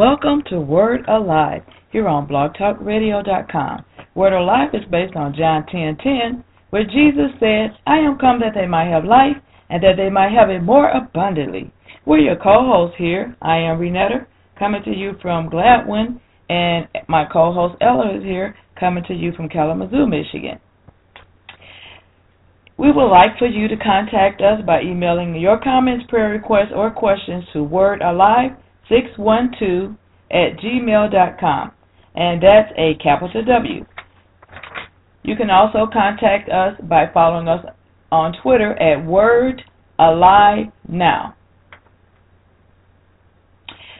Welcome to Word Alive here on blogtalkradio.com. Word Alive is based on John 10:10, where Jesus said, "I am come that they might have life and that they might have it more abundantly." We're your co-hosts here. I am Renetta, coming to you from Gladwin, and my co-host Ella is here, coming to you from Kalamazoo, Michigan. We would like for you to contact us by emailing your comments, prayer requests, or questions to wordalive612 at gmail.com, and that's a capital W. You can also contact us by following us on Twitter at Word Alive Now.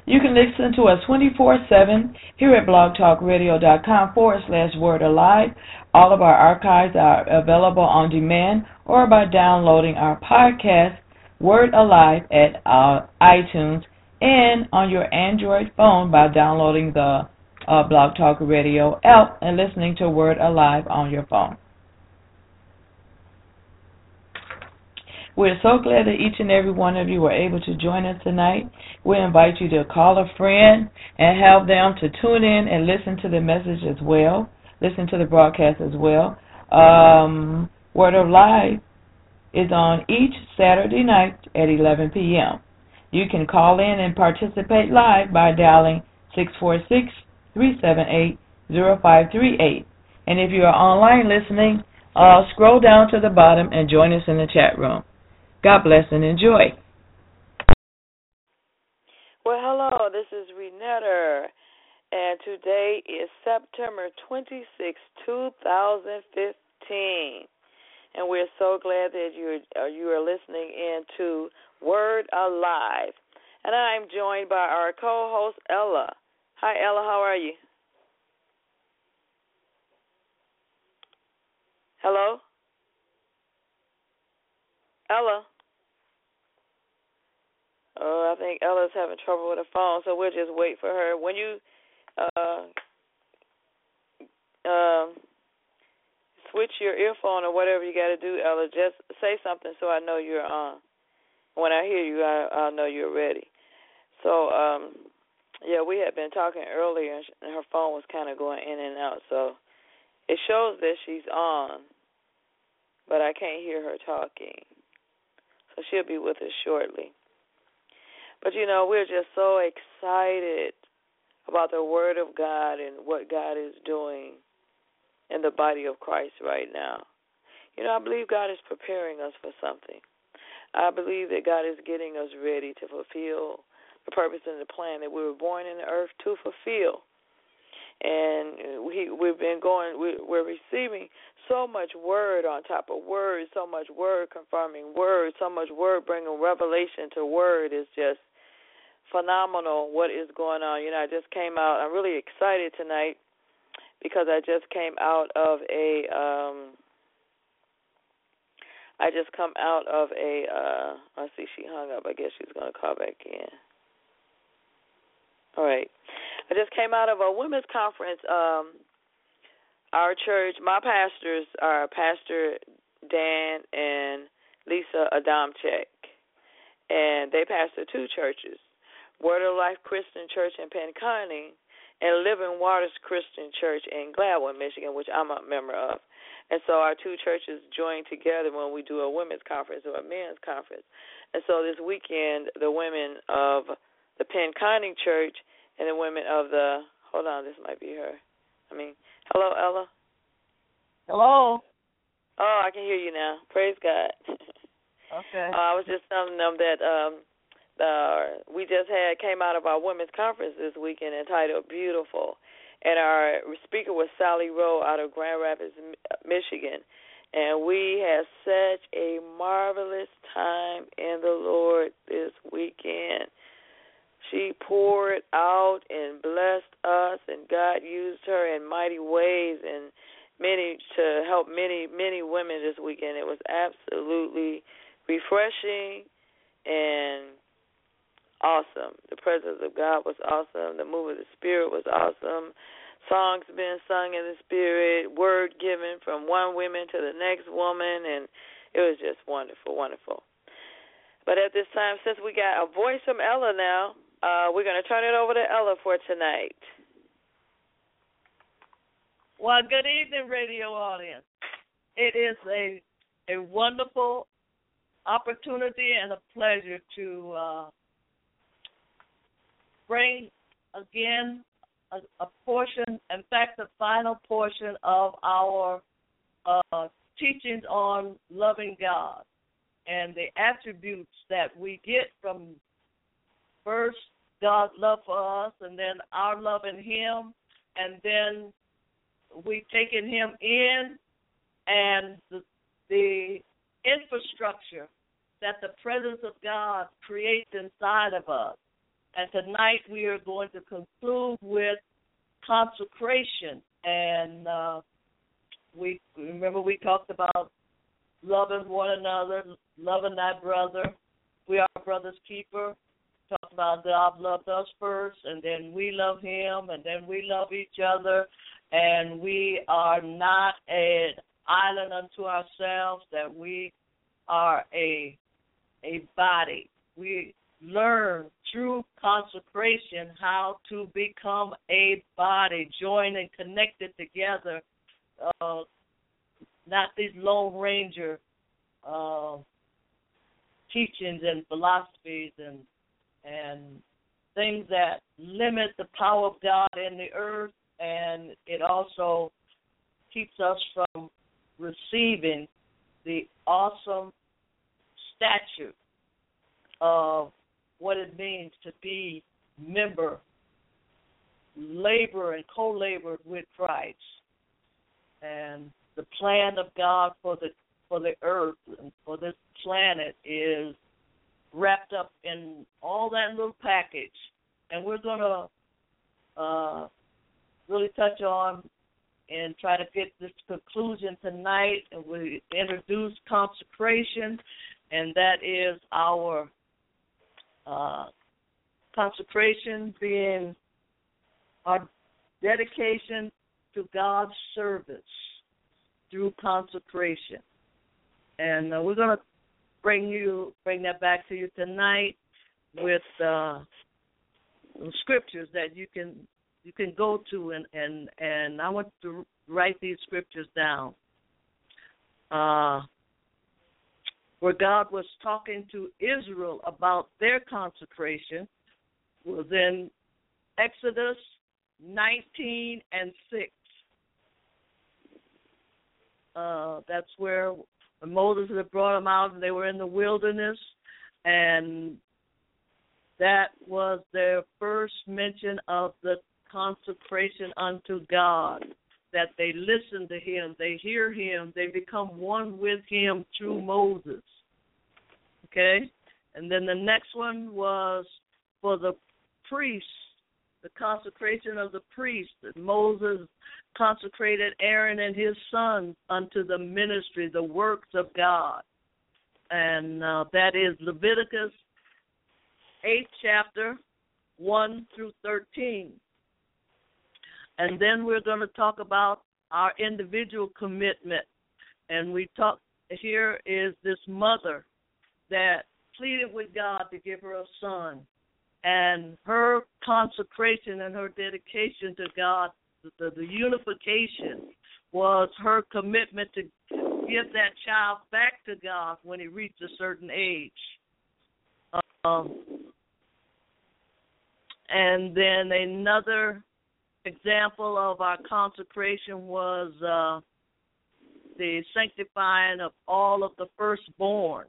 You can listen to us 24 7 here at blogtalkradio.com forward slash word alive. All of our archives are available on demand or by downloading our podcast, Word Alive, at uh, iTunes and on your Android phone by downloading the uh, Blog Talk Radio app and listening to Word Alive on your phone. We're so glad that each and every one of you were able to join us tonight. We invite you to call a friend and have them to tune in and listen to the message as well, listen to the broadcast as well. Um, Word Alive is on each Saturday night at 11 p.m. You can call in and participate live by dialing 646 378 0538. And if you are online listening, uh, scroll down to the bottom and join us in the chat room. God bless and enjoy. Well, hello, this is Renetta, and today is September 26, 2015. And we're so glad that you're, uh, you are listening in to Word Alive. And I'm joined by our co host, Ella. Hi, Ella, how are you? Hello? Ella? Oh, I think Ella's having trouble with her phone, so we'll just wait for her. When you uh um switch your earphone or whatever you got to do, Ella, just say something so I know you're on. When I hear you, I, I'll know you're ready. So, um yeah, we had been talking earlier, and her phone was kind of going in and out. So it shows that she's on, but I can't hear her talking. So she'll be with us shortly. But you know, we're just so excited about the Word of God and what God is doing in the body of Christ right now. You know, I believe God is preparing us for something. I believe that God is getting us ready to fulfill the purpose and the plan that we were born in the earth to fulfill. And we we've been going we we're receiving so much word on top of word, so much word confirming word, so much word bringing revelation to word is just phenomenal what is going on. You know, I just came out. I'm really excited tonight because I just came out of a um I just come out of a uh I see she hung up. I guess she's to call back in. All right. I just came out of a women's conference um our church, my pastors are Pastor Dan and Lisa Adamczyk, and they pastor two churches. Word of Life Christian Church in Pinconning and Living Waters Christian Church in Gladwin, Michigan, which I'm a member of. And so our two churches join together when we do a women's conference or a men's conference. And so this weekend, the women of the Pinconning Church and the women of the hold on, this might be her. I mean, hello, Ella. Hello. Oh, I can hear you now. Praise God. Okay. Uh, I was just telling them that um uh we just had came out of our women's conference this weekend entitled Beautiful. And our speaker was Sally Rowe out of Grand Rapids, Michigan. And we had such a marvelous time in the Lord this weekend. She poured out and blessed us, and God used her in mighty ways and many to help many many women this weekend. It was absolutely refreshing and awesome. The presence of God was awesome. The move of the Spirit was awesome. Songs being sung in the Spirit, word given from one woman to the next woman, and it was just wonderful, wonderful. But at this time, since we got a voice from Ella now, uh, we're going to turn it over to Ella for tonight. Well, good evening, radio audience. It is a a wonderful opportunity and a pleasure to uh, bring again a, a, portion, in fact, the final portion of our uh, teachings on loving God and the attributes that we get from first God's love for us, and then our love in Him, and then we taken Him in, and the, the infrastructure that the presence of God creates inside of us. And tonight we are going to conclude with consecration. And uh, we remember we talked about loving one another, loving thy brother. We are brother's keeper. Talked about God loved us first, and then we love Him, and then we love each other, and we are not an island unto ourselves. That we are a a body. We learn through consecration how to become a body, joined and connected together. Uh, not these Lone Ranger uh, teachings and philosophies and and things that limit the power of God in the earth, and it also keeps us from receiving the awesome statute of what it means to be member, labor and co-labor with Christ, and the plan of God for the for the earth and for this planet is wrapped up in all that little package, and we're gonna uh, really touch on and try to get this conclusion tonight. And we introduce consecration, and that is our uh, consecration being our dedication to God's service through consecration. And uh, we're going to bring you bring that back to you tonight with uh, scriptures that you can you can go to and and and I want to write these scriptures down. Uh, where God was talking to Israel about their consecration was in Exodus 19 and 6. Uh, that's where the Moses had brought them out and they were in the wilderness, and that was their first mention of the consecration unto God. That they listen to Him, they hear Him, they become one with Him through Moses. Okay? And then the next one was for the priests, the consecration of the priests. Moses consecrated Aaron and his sons unto the ministry, the works of God. And uh, that is Leviticus 8th chapter, 1 through 13. And then we're going to talk about our individual commitment. And we talk here is this mother that pleaded with God to give her a son. and her consecration and her dedication to God, the, the unification was her commitment to give that child back to God when he reached a certain age. Um, and then another example of our consecration was uh, the sanctifying of all of the firstborn.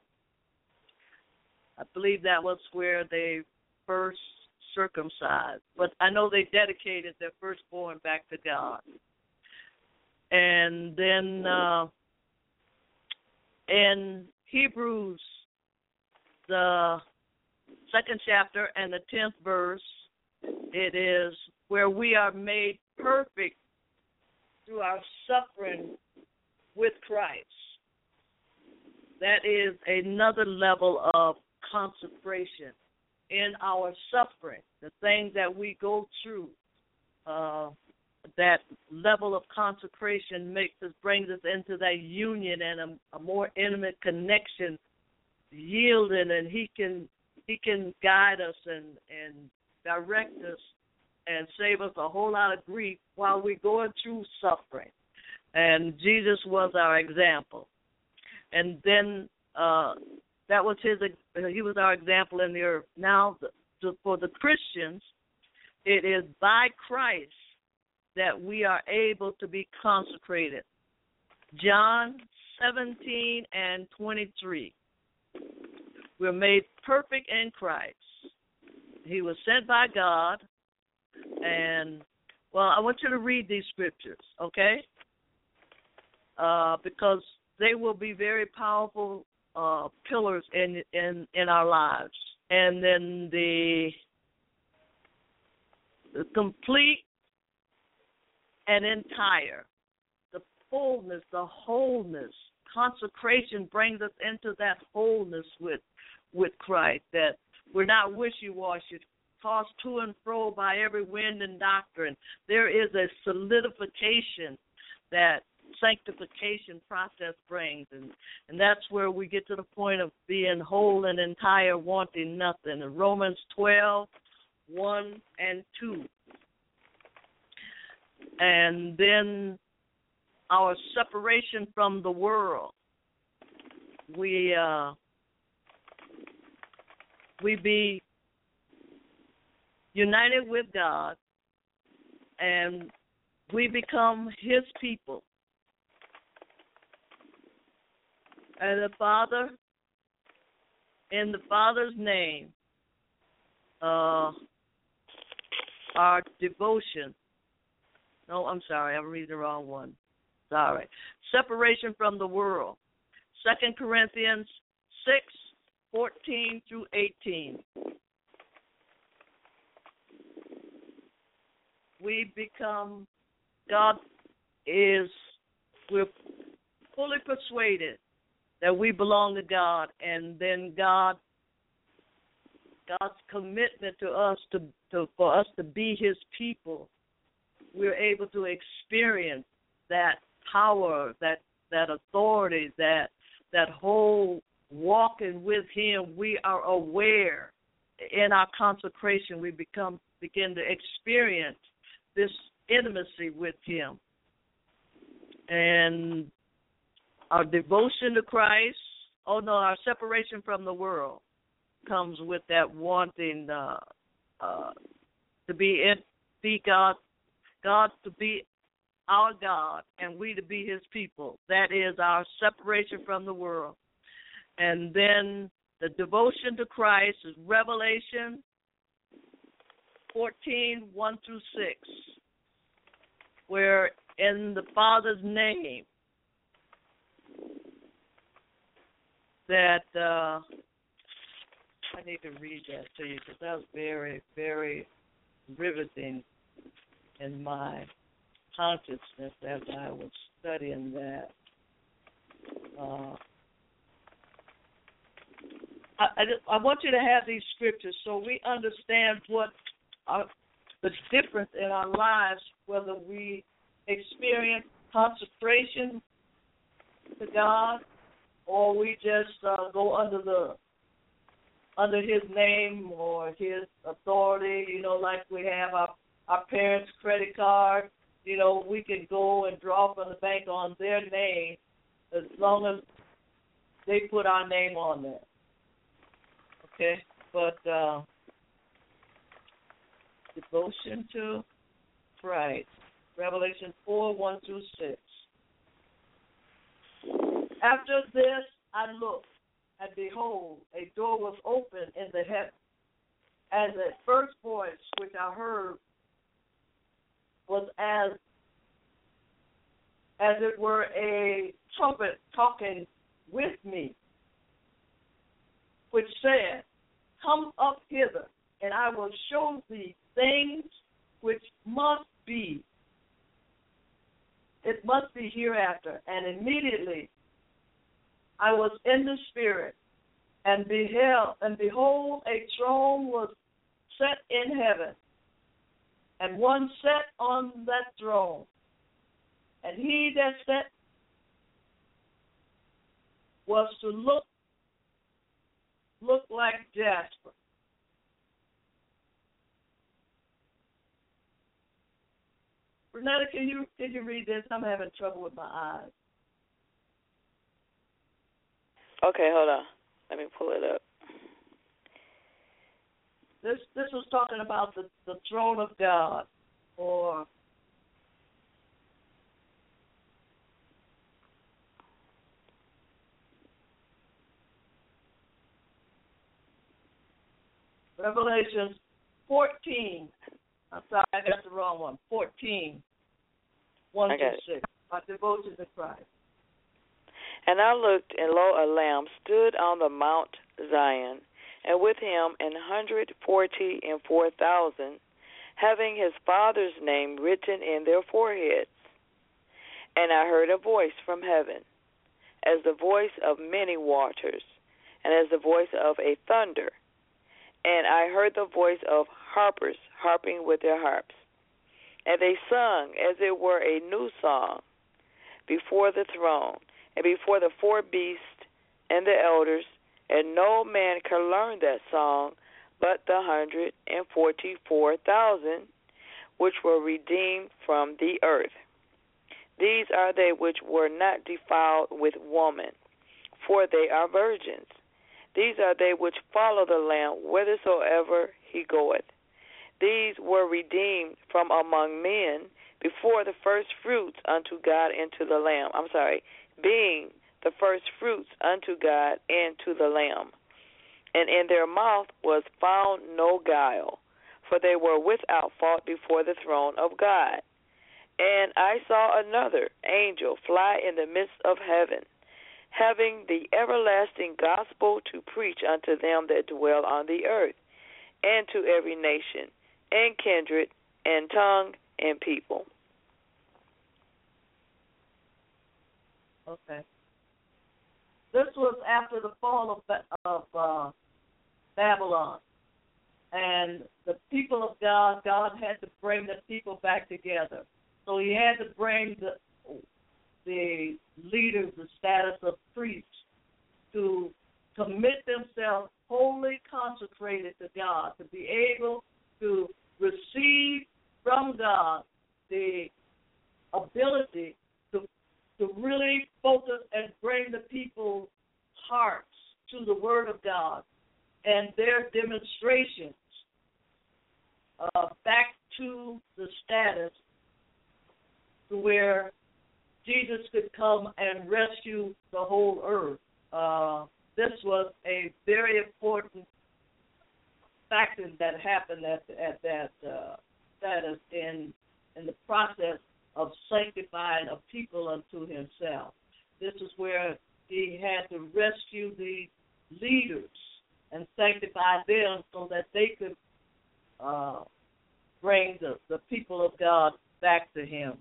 I believe that was where they first circumcised, but I know they dedicated their firstborn back to God. And then uh, in Hebrews, the second chapter and the tenth verse, it is where we are made perfect through our suffering with Christ. That is another level of consecration in our suffering, the things that we go through. Uh, that level of consecration makes us brings us into that union and a, a more intimate connection, yielding, and He can He can guide us and and direct us and save us a whole lot of grief while we're going through suffering. And Jesus was our example. And then uh, that was his. He was our example in the earth. Now, for the Christians, it is by Christ that we are able to be consecrated. John 17 and 23. We're made perfect in Christ. He was sent by God, and well, I want you to read these scriptures, okay? Uh, because they will be very powerful uh, pillars in in in our lives. And then the the complete and entire, the fullness, the wholeness, consecration brings us into that wholeness with with Christ. That we're not wishy washy, tossed to and fro by every wind and doctrine. There is a solidification that sanctification process brings and and that's where we get to the point of being whole and entire wanting nothing. In romans 12 1 and 2 and then our separation from the world. We uh we be united with god and we become his people and the Father, in the Father's name, uh, our devotion. No, I'm sorry, I'm reading the wrong one. Sorry. Separation from the world. Second Corinthians six, fourteen through eighteen. We become God is we're fully persuaded that we belong to God, and then God, God's commitment to us to, to for us to be His people, we're able to experience that power, that that authority, that that whole walking with Him. We are aware in our consecration. We become begin to experience this intimacy with Him, and our devotion to Christ, oh no, our separation from the world comes with that wanting uh, uh, to be in, be God, God to be our God, and we to be His people. That is our separation from the world, and then the devotion to Christ is Revelation 14, 1 through 6, where in the Father's name that uh, I need to read that to you because that was very, very riveting in my consciousness as I was studying that. Uh, I, I, I want you to have these scriptures so we understand what our, the difference in our lives, whether we experience consecration to God or we just uh, go under the under his name or his authority, you know, like we have our our parents' credit card, you know, we can go and draw from the bank on their name as long as they put our name on there. Okay? But uh devotion to Christ. Revelation four, one through six. After this I looked, and behold, a door was opened in the heaven. And the first voice which I heard was as as it were a trumpet talking with me, which said, Come up hither, and I will show thee things which must be. It must be hereafter. And immediately I was in the spirit, and beheld, and behold, a throne was set in heaven, and one sat on that throne. And he that sat was to look look like jasper. Renata, can you can you read this? I'm having trouble with my eyes. Okay, hold on. Let me pull it up. This this was talking about the, the throne of God or Revelation 14. I'm sorry, I got the wrong one. 14. 1 I to 6. My devotion to Christ. And I looked, and lo, a lamb stood on the Mount Zion, and with him an hundred forty and four thousand, having his father's name written in their foreheads. And I heard a voice from heaven, as the voice of many waters, and as the voice of a thunder. And I heard the voice of harpers harping with their harps. And they sung as it were a new song before the throne and before the four beasts and the elders, and no man could learn that song but the hundred and forty four thousand which were redeemed from the earth. These are they which were not defiled with woman, for they are virgins. These are they which follow the Lamb whithersoever he goeth. These were redeemed from among men before the first fruits unto God and to the Lamb. I'm sorry, being the first fruits unto God and to the Lamb. And in their mouth was found no guile, for they were without fault before the throne of God. And I saw another angel fly in the midst of heaven, having the everlasting gospel to preach unto them that dwell on the earth, and to every nation, and kindred, and tongue, and people. Okay. This was after the fall of of uh, Babylon, and the people of God. God had to bring the people back together. So He had to bring the the leaders, the status of priests, to commit themselves wholly consecrated to God, to be able to receive from God the ability to to really focus and bring the people's hearts to the Word of God and their demonstrations uh, back to the status to where Jesus could come and rescue the whole earth. Uh, this was a very important factor that happened at at that uh, status in in the process of sanctifying a people unto Himself. This is where He had to rescue the leaders and sanctify them so that they could uh, bring the the people of God back to Him.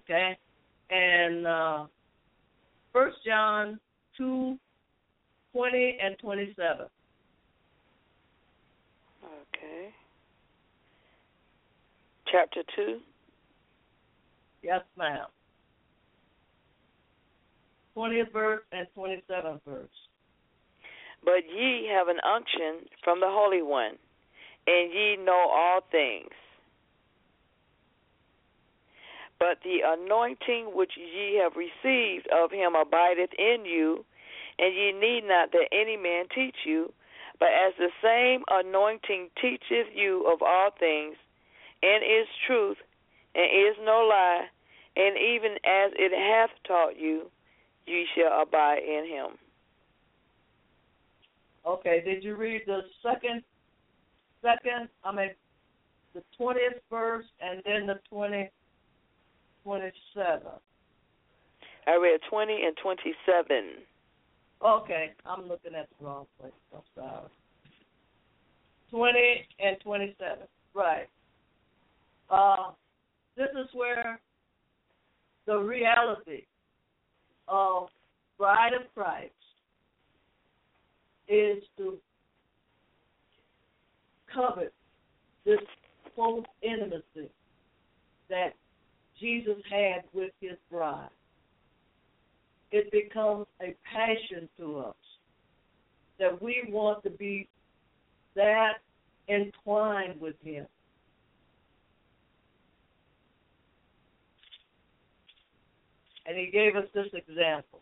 Okay, and uh, First John two twenty and twenty seven. Okay. Chapter 2. Yes, ma'am. 20th verse and 27th verse. but ye have an unction from the Holy One, and ye know all things. But the anointing which ye have received of him abideth in you, and ye need not that any man teach you, but as the same anointing teacheth you of all things, and is truth, and is no lie, and even as it hath taught you, ye shall abide in him. Okay, did you read the second, second, I mean, the 20th verse and then the 20, 27? I read 20 and 27. Okay, I'm looking at the wrong place. I'm sorry. 20 and 27. Right. Uh, this is where the reality of bride of Christ is to covet this close intimacy that Jesus had with his bride. It becomes a passion to us that we want to be that entwined with him. And he gave us this example.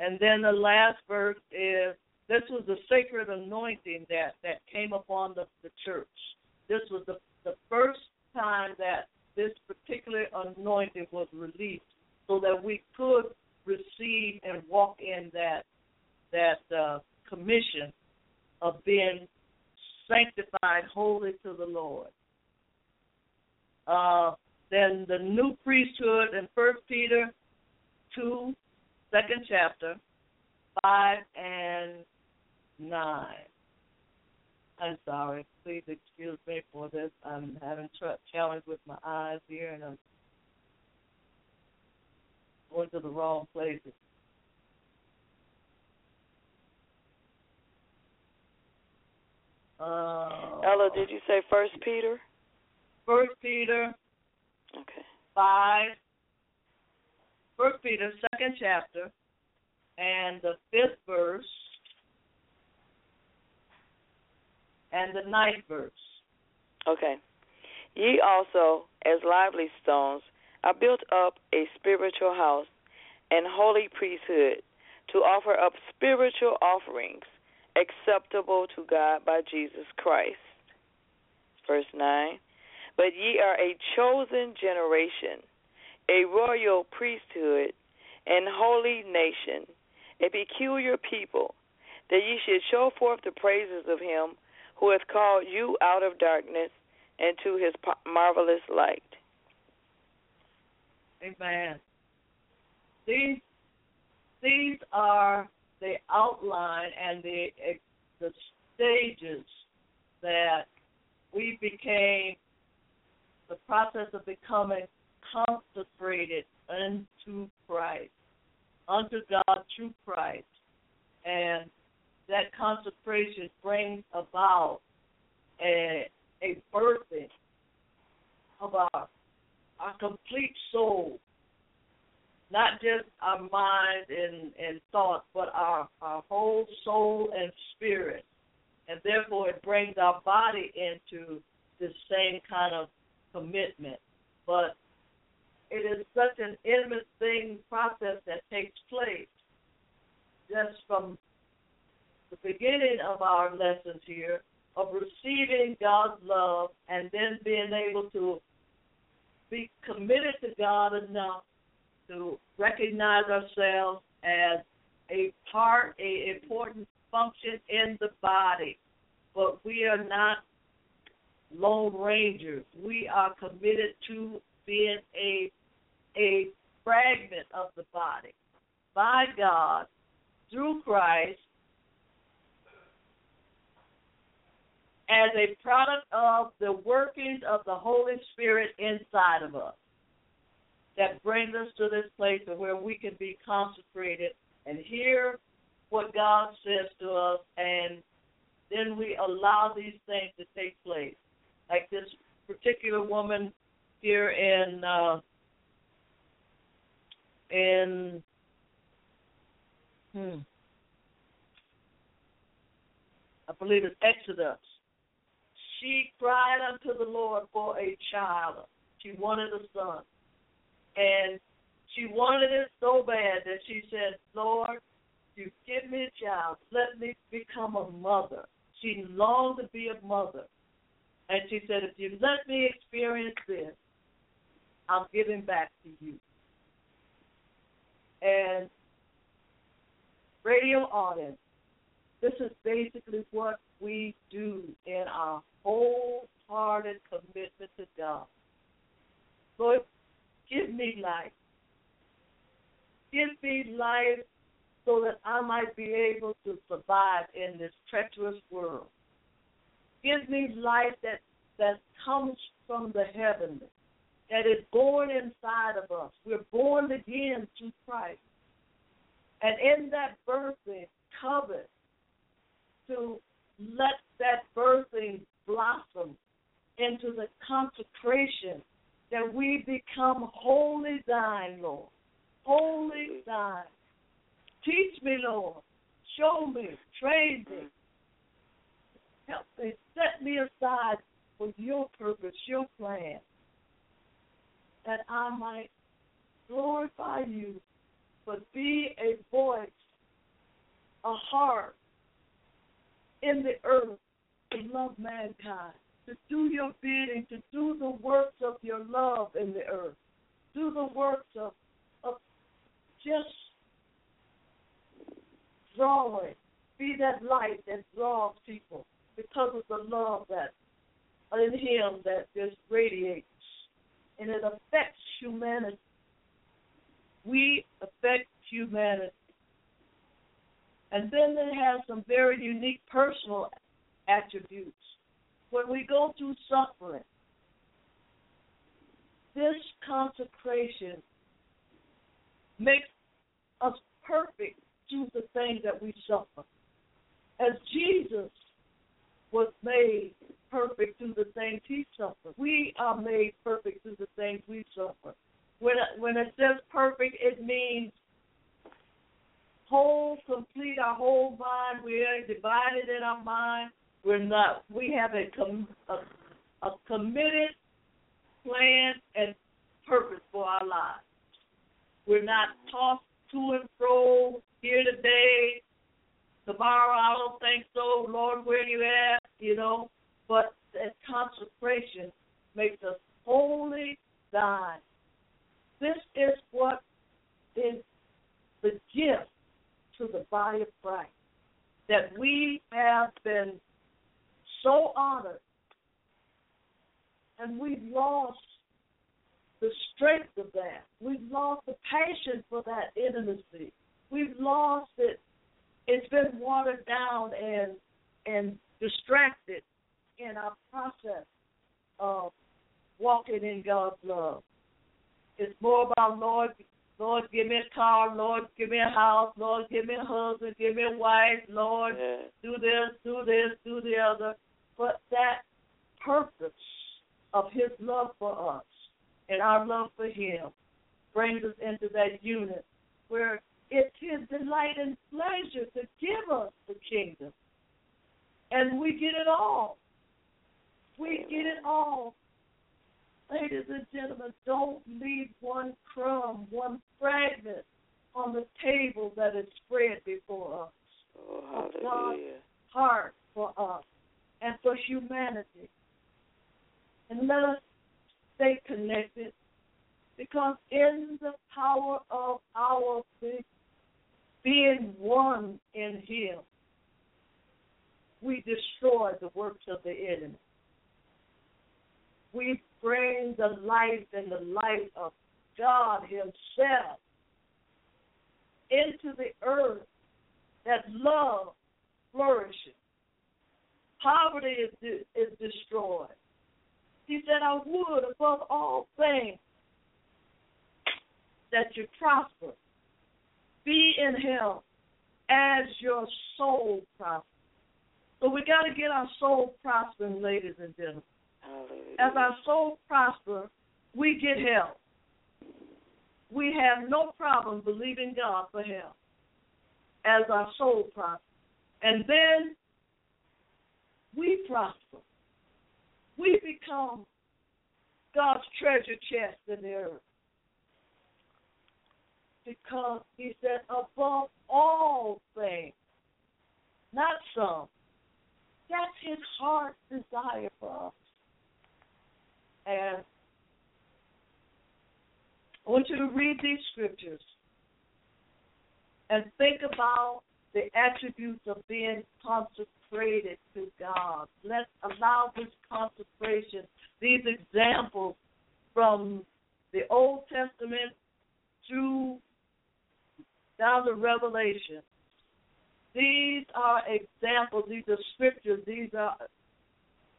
And then the last verse is this was the sacred anointing that, that came upon the, the church. This was the, the first time that this particular anointing was released so that we could receive and walk in that that uh, commission of being sanctified holy to the Lord. Uh, then the new priesthood in First Peter two, second chapter, five and nine. I'm sorry. Please excuse me for this. I'm having tr- challenge with my eyes here, and I'm going to the wrong places. Uh, Ella, did you say First Peter? First Peter Okay. five. First Peter, second chapter, and the fifth verse, and the ninth verse. Okay. Ye also, as lively stones, are built up a spiritual house and holy priesthood to offer up spiritual offerings acceptable to God by Jesus Christ. Verse 9. But ye are a chosen generation, a royal priesthood, and holy nation, a peculiar people, that ye should show forth the praises of him who hath called you out of darkness into his marvelous light. Amen. These these are the outline and the the stages that we became the process of becoming consecrated unto Christ, unto God through Christ, and that consecration brings about a a birthing of our our complete soul, not just our mind and, and thought, but our, our whole soul and spirit. And therefore, it brings our body into the same kind of commitment. But it is such an intimate thing process that takes place just from the beginning of our lessons here of receiving God's love and then being able to be committed to God enough to recognize ourselves as a part, a important function in the body. But we are not lone rangers. We are committed to being a a fragment of the body by God through Christ as a product of the workings of the Holy Spirit inside of us that brings us to this place of where we can be consecrated and hear what God says to us, and then we allow these things to take place. Like this particular woman here in uh, in hmm, I believe it's Exodus. She cried unto the Lord for a child. She wanted a son. And she wanted it so bad that she said, Lord, you give me a child. Let me become a mother. She longed to be a mother. And she said, if you let me experience this, I'm giving back to you. And radio audience, this is basically what we do in our wholehearted commitment to God. Lord, give me life. Give me life so that I might be able to survive in this treacherous world. Give me life that that comes from the heavenly, that is born inside of us. We're born again through Christ. And in that birthing, covet to let that birthing blossom into the consecration that we become wholly thine, Lord. Wholly thine. Teach me, Lord. Show me. Train me. Help me. Set me aside for your purpose, your plan, that I might glorify you, but be a voice, a heart in the earth to love mankind, to do your bidding, to do the works of your love in the earth, do the works of, of just drawing, be that light that draws people because of the love that in him that just radiates and it affects humanity. We affect humanity. And then it has some very unique personal attributes. When we go through suffering, this consecration makes us perfect through the things that we suffer. As Jesus was made perfect through the things he suffered. We are made perfect through the things we suffer. When when it says perfect, it means whole, complete, our whole mind. We are divided in our mind. We're not. We have a com, a, a committed plan and purpose for our lives. We're not tossed to and fro here today, tomorrow I don't think so. Lord, where you at? You know, but that consecration makes us wholly thine. This is what is the gift to the body of Christ. That we have been so honored and we've lost the strength of that. We've lost the passion for that intimacy. We've lost it it's been watered down and and distracted in our process of walking in God's love. It's more about Lord, Lord, give me a car, Lord, give me a house, Lord, give me a husband, give me a wife, Lord, Yeah. do this, do this, do the other. But that purpose of His love for us and our love for Him brings us into that unit where it's His delight and pleasure to give us the kingdom. And we get it all. We get it all. Ladies and gentlemen, don't leave one crumb, one fragment on the table that is spread before us. Oh, of God's heart for us and for humanity. And let us stay connected because in the power of our be- being one in Him, we destroy the works of the enemy. We bring the life and the light of God Himself into the earth that love flourishes. Poverty is, de- is destroyed. He said, I would above all things that you prosper. Be in health as your soul prospers. So we got to get our soul prospering, ladies and gentlemen. Hallelujah. As our soul prosper, we get help. We have no problem believing God for help as our soul prospers. And then we prosper. We become God's treasure chest in the earth. Because he said, above all things, not some. That's his heart's desire for us. And I want you to read these scriptures and think about the attributes of being consecrated to God. Let's allow this consecration, these examples from the Old Testament through down to Revelation. These are examples, these are scriptures, these are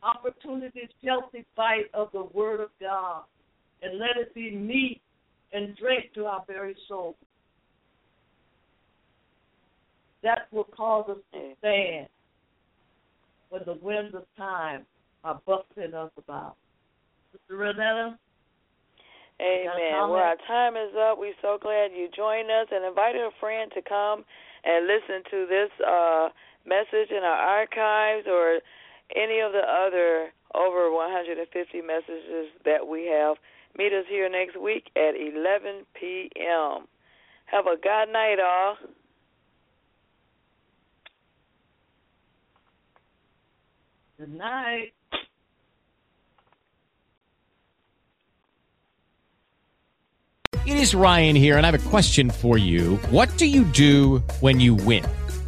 opportunities, healthy bite of the Word of God. And let it be meat and drink to our very soul. That will cause us to stand when the winds of time are buffeting us about. Sister Renetta? Amen. Well, our time is up. We're so glad you joined us and invited a friend to come and listen to this uh, message in our archives or any of the other over 150 messages that we have. Meet us here next week at 11 p.m. Have a God night, all. Good night. It is Ryan here, and I have a question for you. What do you do when you win?